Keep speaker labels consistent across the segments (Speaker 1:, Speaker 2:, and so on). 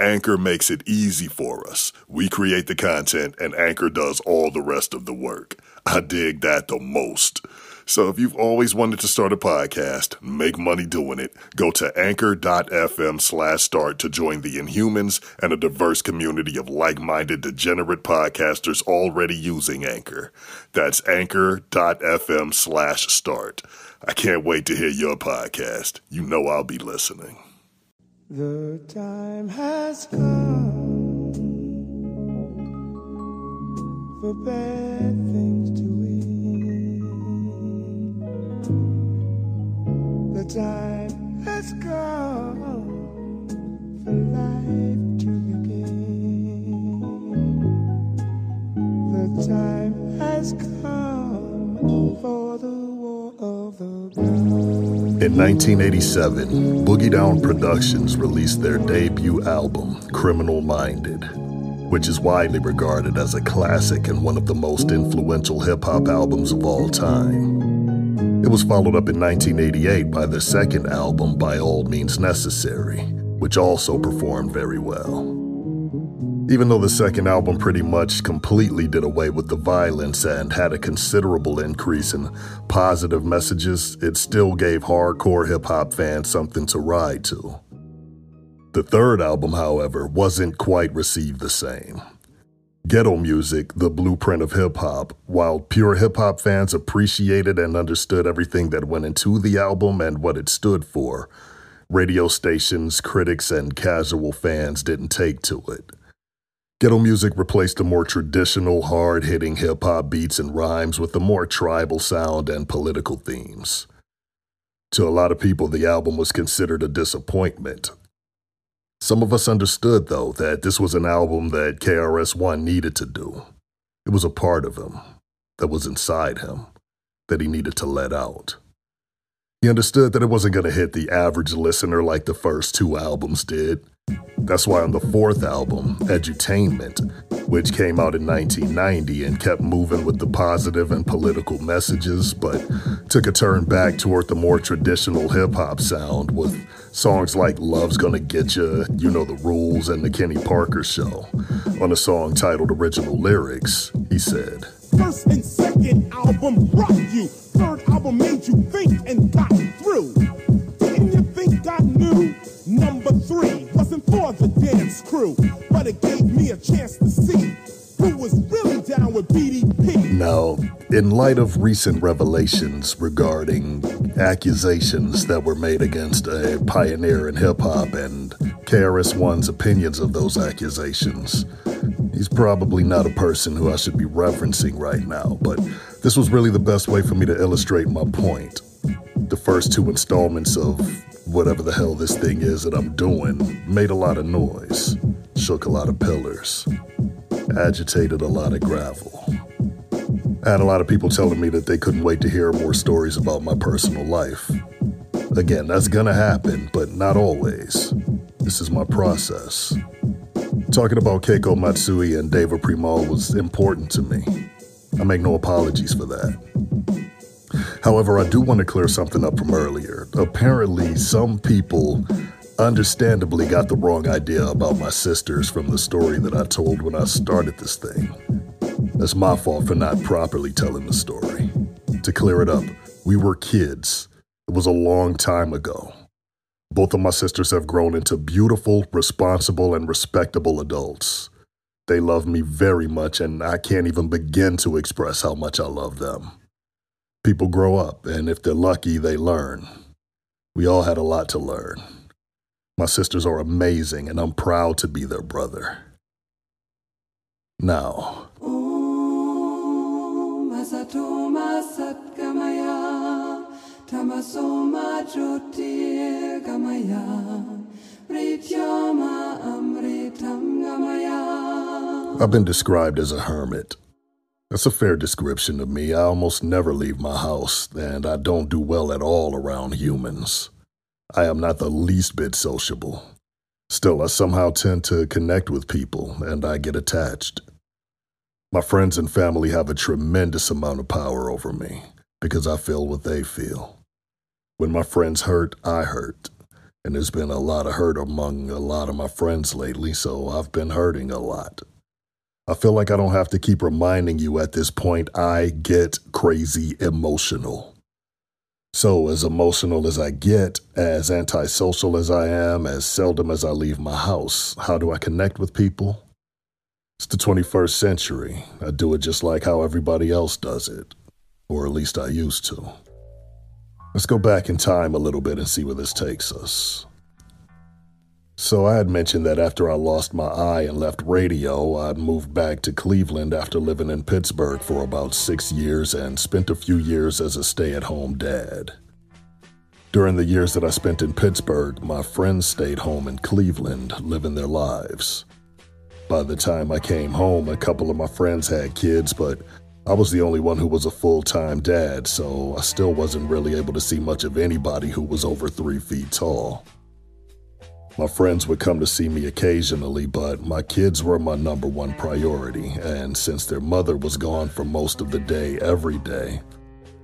Speaker 1: Anchor makes it easy for us. We create the content and Anchor does all the rest of the work. I dig that the most. So if you've always wanted to start a podcast, make money doing it, go to anchor.fm slash start to join the Inhumans and a diverse community of like-minded degenerate podcasters already using Anchor. That's anchor.fm slash start. I can't wait to hear your podcast. You know I'll be listening.
Speaker 2: The time has come for bad things to end. The time has come
Speaker 1: In 1987, Boogie Down Productions released their debut album, Criminal Minded, which is widely regarded as a classic and one of the most influential hip hop albums of all time. It was followed up in 1988 by their second album, By All Means Necessary, which also performed very well. Even though the second album pretty much completely did away with the violence and had a considerable increase in positive messages, it still gave hardcore hip hop fans something to ride to. The third album, however, wasn't quite received the same. Ghetto Music, the blueprint of hip hop, while pure hip hop fans appreciated and understood everything that went into the album and what it stood for, radio stations, critics, and casual fans didn't take to it. Ghetto music replaced the more traditional, hard hitting hip hop beats and rhymes with a more tribal sound and political themes. To a lot of people, the album was considered a disappointment. Some of us understood, though, that this was an album that KRS One needed to do. It was a part of him that was inside him that he needed to let out. He understood that it wasn't going to hit the average listener like the first two albums did. That's why on the fourth album, Edutainment, which came out in 1990 and kept moving with the positive and political messages, but took a turn back toward the more traditional hip hop sound with songs like Love's Gonna Get Ya, You Know the Rules, and The Kenny Parker Show. On a song titled Original Lyrics, he said,
Speaker 3: First and second album rocked you. Third album made you think and the dance crew, but it gave me a chance to see who was really down with BDP.
Speaker 1: Now, in light of recent revelations regarding accusations that were made against a pioneer in hip hop and KRS One's opinions of those accusations, he's probably not a person who I should be referencing right now, but this was really the best way for me to illustrate my point. The first two installments of whatever the hell this thing is that I'm doing made a lot of noise, shook a lot of pillars, agitated a lot of gravel. I had a lot of people telling me that they couldn't wait to hear more stories about my personal life. Again, that's gonna happen, but not always. This is my process. Talking about Keiko Matsui and Deva Premal was important to me. I make no apologies for that. However, I do want to clear something up from earlier. Apparently, some people understandably got the wrong idea about my sisters from the story that I told when I started this thing. That's my fault for not properly telling the story. To clear it up, we were kids. It was a long time ago. Both of my sisters have grown into beautiful, responsible, and respectable adults. They love me very much, and I can't even begin to express how much I love them. People grow up, and if they're lucky, they learn. We all had a lot to learn. My sisters are amazing, and I'm proud to be their brother. Now,
Speaker 4: Om Asatoma Satgamaya Tamasoma Jyotir Gamaya Prityama Amritam Gamaya
Speaker 1: I've been described as a hermit. That's a fair description of me. I almost never leave my house, and I don't do well at all around humans. I am not the least bit sociable. Still, I somehow tend to connect with people, and I get attached. My friends and family have a tremendous amount of power over me because I feel what they feel. When my friends hurt, I hurt. And there's been a lot of hurt among a lot of my friends lately, so I've been hurting a lot. I feel like I don't have to keep reminding you at this point, I get crazy emotional. So, as emotional as I get, as antisocial as I am, as seldom as I leave my house, how do I connect with people? It's the 21st century. I do it just like how everybody else does it. Or at least I used to. Let's go back in time a little bit and see where this takes us. So, I had mentioned that after I lost my eye and left radio, I'd moved back to Cleveland after living in Pittsburgh for about six years and spent a few years as a stay at home dad. During the years that I spent in Pittsburgh, my friends stayed home in Cleveland, living their lives. By the time I came home, a couple of my friends had kids, but I was the only one who was a full time dad, so I still wasn't really able to see much of anybody who was over three feet tall. My friends would come to see me occasionally, but my kids were my number one priority, and since their mother was gone for most of the day every day,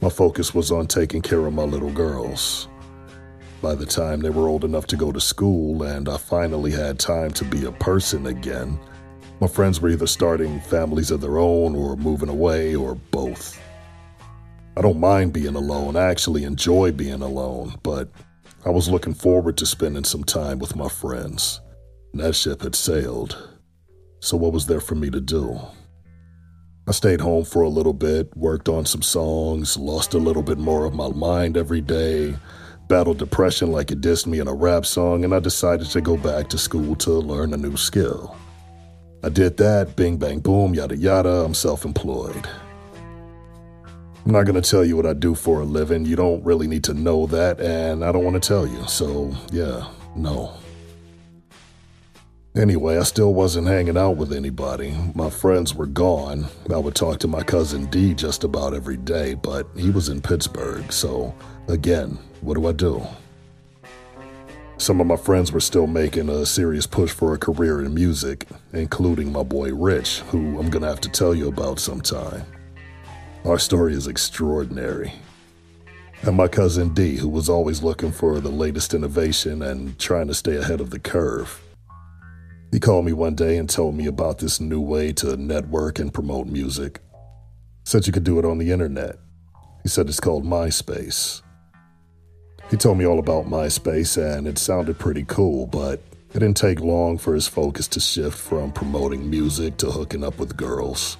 Speaker 1: my focus was on taking care of my little girls. By the time they were old enough to go to school and I finally had time to be a person again, my friends were either starting families of their own or moving away or both. I don't mind being alone, I actually enjoy being alone, but I was looking forward to spending some time with my friends. That ship had sailed. So, what was there for me to do? I stayed home for a little bit, worked on some songs, lost a little bit more of my mind every day, battled depression like it dissed me in a rap song, and I decided to go back to school to learn a new skill. I did that, bing, bang, boom, yada, yada, I'm self employed. I'm not going to tell you what I do for a living. You don't really need to know that, and I don't want to tell you. So, yeah, no. Anyway, I still wasn't hanging out with anybody. My friends were gone. I would talk to my cousin D just about every day, but he was in Pittsburgh, so again, what do I do? Some of my friends were still making a serious push for a career in music, including my boy Rich, who I'm gonna have to tell you about sometime. Our story is extraordinary. And my cousin D, who was always looking for the latest innovation and trying to stay ahead of the curve. He called me one day and told me about this new way to network and promote music. Said you could do it on the internet. He said it's called MySpace. He told me all about MySpace and it sounded pretty cool, but it didn't take long for his focus to shift from promoting music to hooking up with girls.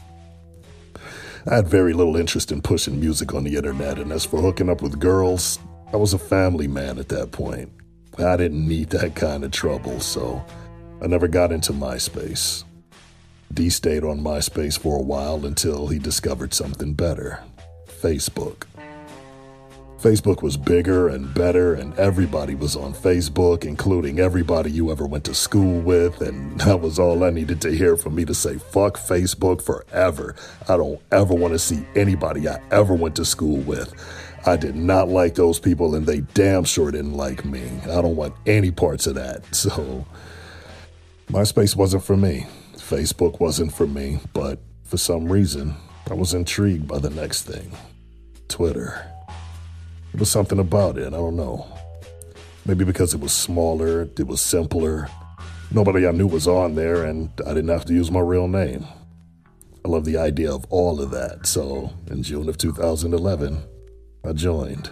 Speaker 1: I had very little interest in pushing music on the internet, and as for hooking up with girls, I was a family man at that point. I didn't need that kind of trouble, so I never got into MySpace. D stayed on MySpace for a while until he discovered something better Facebook. Facebook was bigger and better, and everybody was on Facebook, including everybody you ever went to school with, and that was all I needed to hear for me to say fuck Facebook forever. I don't ever want to see anybody I ever went to school with. I did not like those people, and they damn sure didn't like me. I don't want any parts of that. So, MySpace wasn't for me. Facebook wasn't for me, but for some reason, I was intrigued by the next thing Twitter. Was something about it, I don't know. Maybe because it was smaller, it was simpler. Nobody I knew was on there, and I didn't have to use my real name. I love the idea of all of that, so in June of 2011, I joined.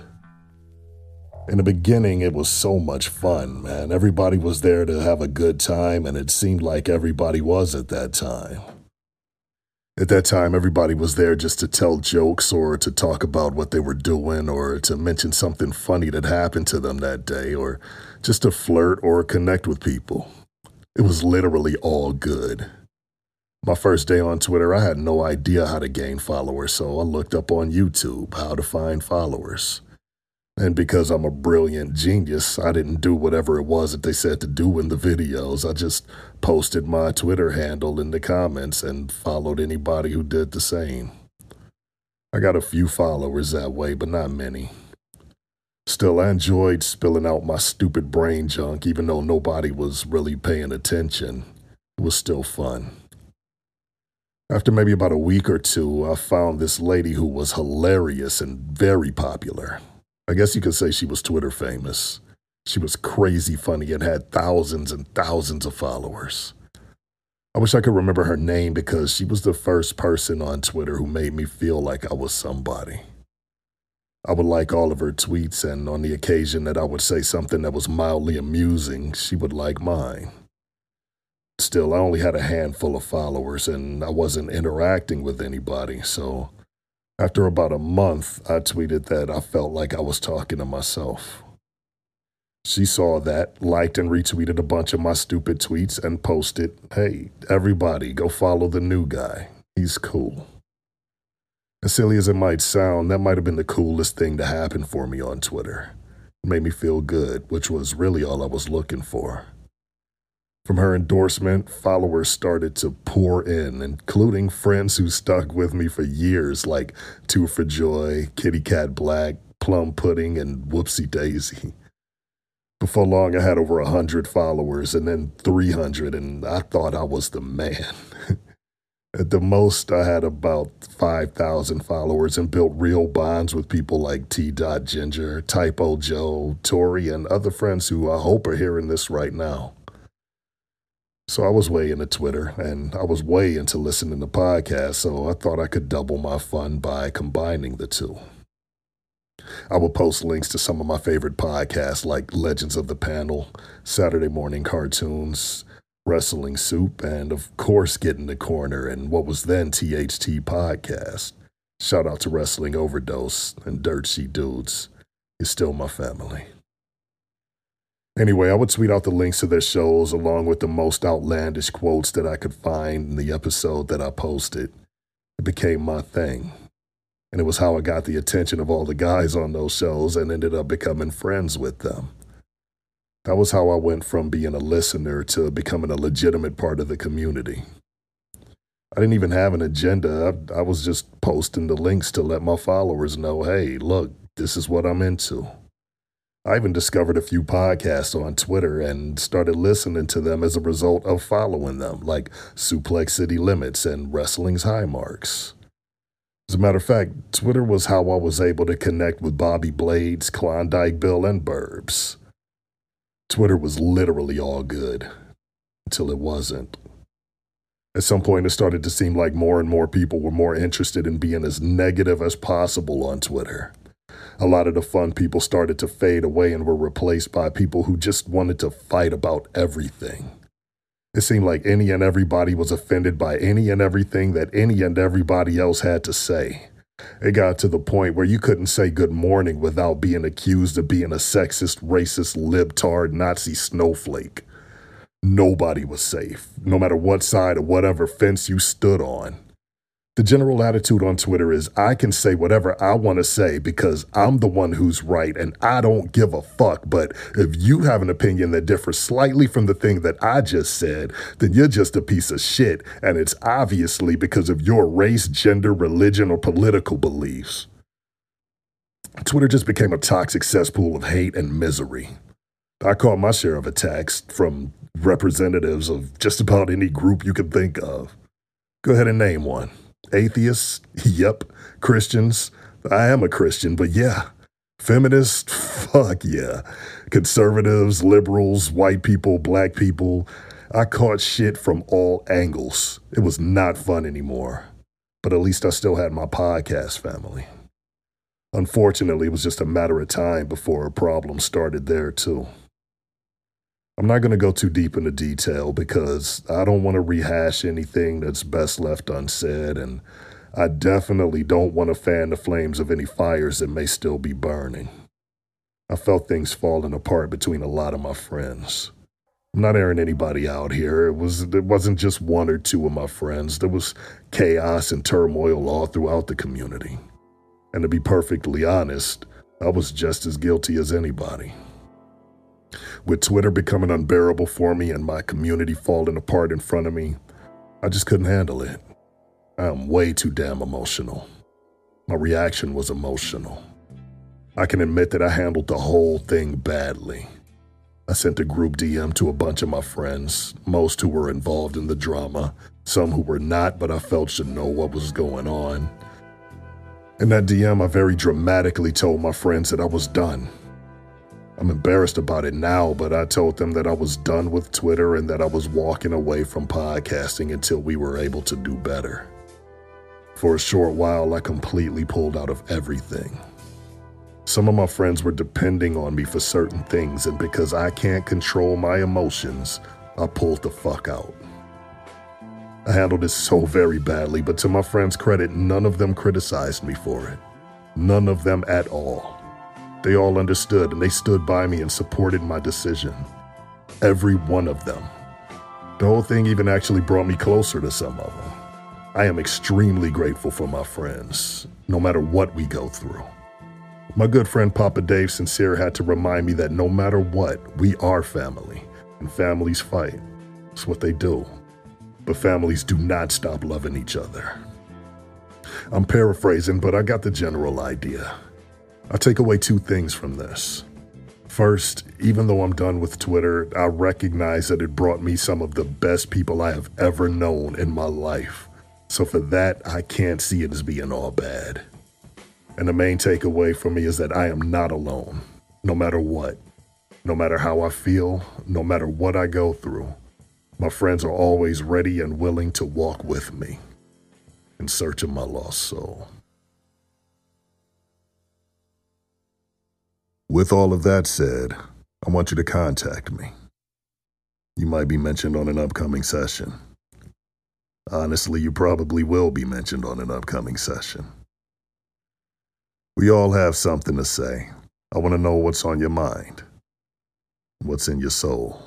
Speaker 1: In the beginning, it was so much fun, man. Everybody was there to have a good time, and it seemed like everybody was at that time. At that time, everybody was there just to tell jokes or to talk about what they were doing or to mention something funny that happened to them that day or just to flirt or connect with people. It was literally all good. My first day on Twitter, I had no idea how to gain followers, so I looked up on YouTube how to find followers. And because I'm a brilliant genius, I didn't do whatever it was that they said to do in the videos. I just posted my Twitter handle in the comments and followed anybody who did the same. I got a few followers that way, but not many. Still, I enjoyed spilling out my stupid brain junk, even though nobody was really paying attention. It was still fun. After maybe about a week or two, I found this lady who was hilarious and very popular. I guess you could say she was Twitter famous. She was crazy funny and had thousands and thousands of followers. I wish I could remember her name because she was the first person on Twitter who made me feel like I was somebody. I would like all of her tweets, and on the occasion that I would say something that was mildly amusing, she would like mine. Still, I only had a handful of followers and I wasn't interacting with anybody, so after about a month, I tweeted that I felt like I was talking to myself. She saw that, liked and retweeted a bunch of my stupid tweets, and posted, Hey, everybody, go follow the new guy. He's cool. As silly as it might sound, that might have been the coolest thing to happen for me on Twitter. It made me feel good, which was really all I was looking for. From her endorsement, followers started to pour in, including friends who stuck with me for years, like Two for Joy, Kitty Cat Black, Plum Pudding, and Whoopsie Daisy. Before long, I had over a 100 followers and then 300, and I thought I was the man. At the most, I had about 5,000 followers and built real bonds with people like T. Dot Ginger, Typo Joe, Tori, and other friends who I hope are hearing this right now. So I was way into Twitter and I was way into listening to podcasts, so I thought I could double my fun by combining the two. I would post links to some of my favorite podcasts like Legends of the Panel, Saturday Morning Cartoons, Wrestling Soup, and of course, Get in the Corner and what was then THT Podcast. Shout out to Wrestling Overdose and Dirt Dudes. You're still my family. Anyway, I would tweet out the links to their shows along with the most outlandish quotes that I could find in the episode that I posted. It became my thing. And it was how I got the attention of all the guys on those shows and ended up becoming friends with them. That was how I went from being a listener to becoming a legitimate part of the community. I didn't even have an agenda. I, I was just posting the links to let my followers know hey, look, this is what I'm into. I even discovered a few podcasts on Twitter and started listening to them as a result of following them, like Suplex City Limits and Wrestling's High Marks. As a matter of fact, Twitter was how I was able to connect with Bobby Blades, Klondike Bill, and Burbs. Twitter was literally all good until it wasn't. At some point, it started to seem like more and more people were more interested in being as negative as possible on Twitter a lot of the fun people started to fade away and were replaced by people who just wanted to fight about everything. It seemed like any and everybody was offended by any and everything that any and everybody else had to say. It got to the point where you couldn't say good morning without being accused of being a sexist, racist, libtard, Nazi snowflake. Nobody was safe, no matter what side or whatever fence you stood on. The general attitude on Twitter is I can say whatever I want to say because I'm the one who's right and I don't give a fuck. But if you have an opinion that differs slightly from the thing that I just said, then you're just a piece of shit. And it's obviously because of your race, gender, religion, or political beliefs. Twitter just became a toxic cesspool of hate and misery. I caught my share of attacks from representatives of just about any group you could think of. Go ahead and name one. Atheists? Yep. Christians? I am a Christian, but yeah. Feminists? Fuck yeah. Conservatives, liberals, white people, black people. I caught shit from all angles. It was not fun anymore. But at least I still had my podcast family. Unfortunately, it was just a matter of time before a problem started there, too. I'm not going to go too deep into detail because I don't want to rehash anything that's best left unsaid, and I definitely don't want to fan the flames of any fires that may still be burning. I felt things falling apart between a lot of my friends. I'm not airing anybody out here. It was it wasn't just one or two of my friends. There was chaos and turmoil all throughout the community. And to be perfectly honest, I was just as guilty as anybody. With Twitter becoming unbearable for me and my community falling apart in front of me, I just couldn't handle it. I'm way too damn emotional. My reaction was emotional. I can admit that I handled the whole thing badly. I sent a group DM to a bunch of my friends, most who were involved in the drama, some who were not, but I felt should know what was going on. In that DM, I very dramatically told my friends that I was done. I'm embarrassed about it now, but I told them that I was done with Twitter and that I was walking away from podcasting until we were able to do better. For a short while, I completely pulled out of everything. Some of my friends were depending on me for certain things, and because I can't control my emotions, I pulled the fuck out. I handled this so very badly, but to my friends' credit, none of them criticized me for it. None of them at all. They all understood and they stood by me and supported my decision. Every one of them. The whole thing even actually brought me closer to some of them. I am extremely grateful for my friends, no matter what we go through. My good friend Papa Dave Sincere had to remind me that no matter what, we are family, and families fight. It's what they do. But families do not stop loving each other. I'm paraphrasing, but I got the general idea. I take away two things from this. First, even though I'm done with Twitter, I recognize that it brought me some of the best people I have ever known in my life. So for that, I can't see it as being all bad. And the main takeaway for me is that I am not alone, no matter what. No matter how I feel, no matter what I go through, my friends are always ready and willing to walk with me in search of my lost soul. With all of that said, I want you to contact me. You might be mentioned on an upcoming session. Honestly, you probably will be mentioned on an upcoming session. We all have something to say. I want to know what's on your mind, what's in your soul.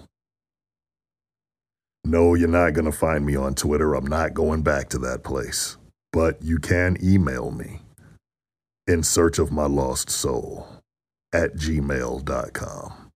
Speaker 1: No, you're not going to find me on Twitter. I'm not going back to that place. But you can email me in search of my lost soul at gmail.com.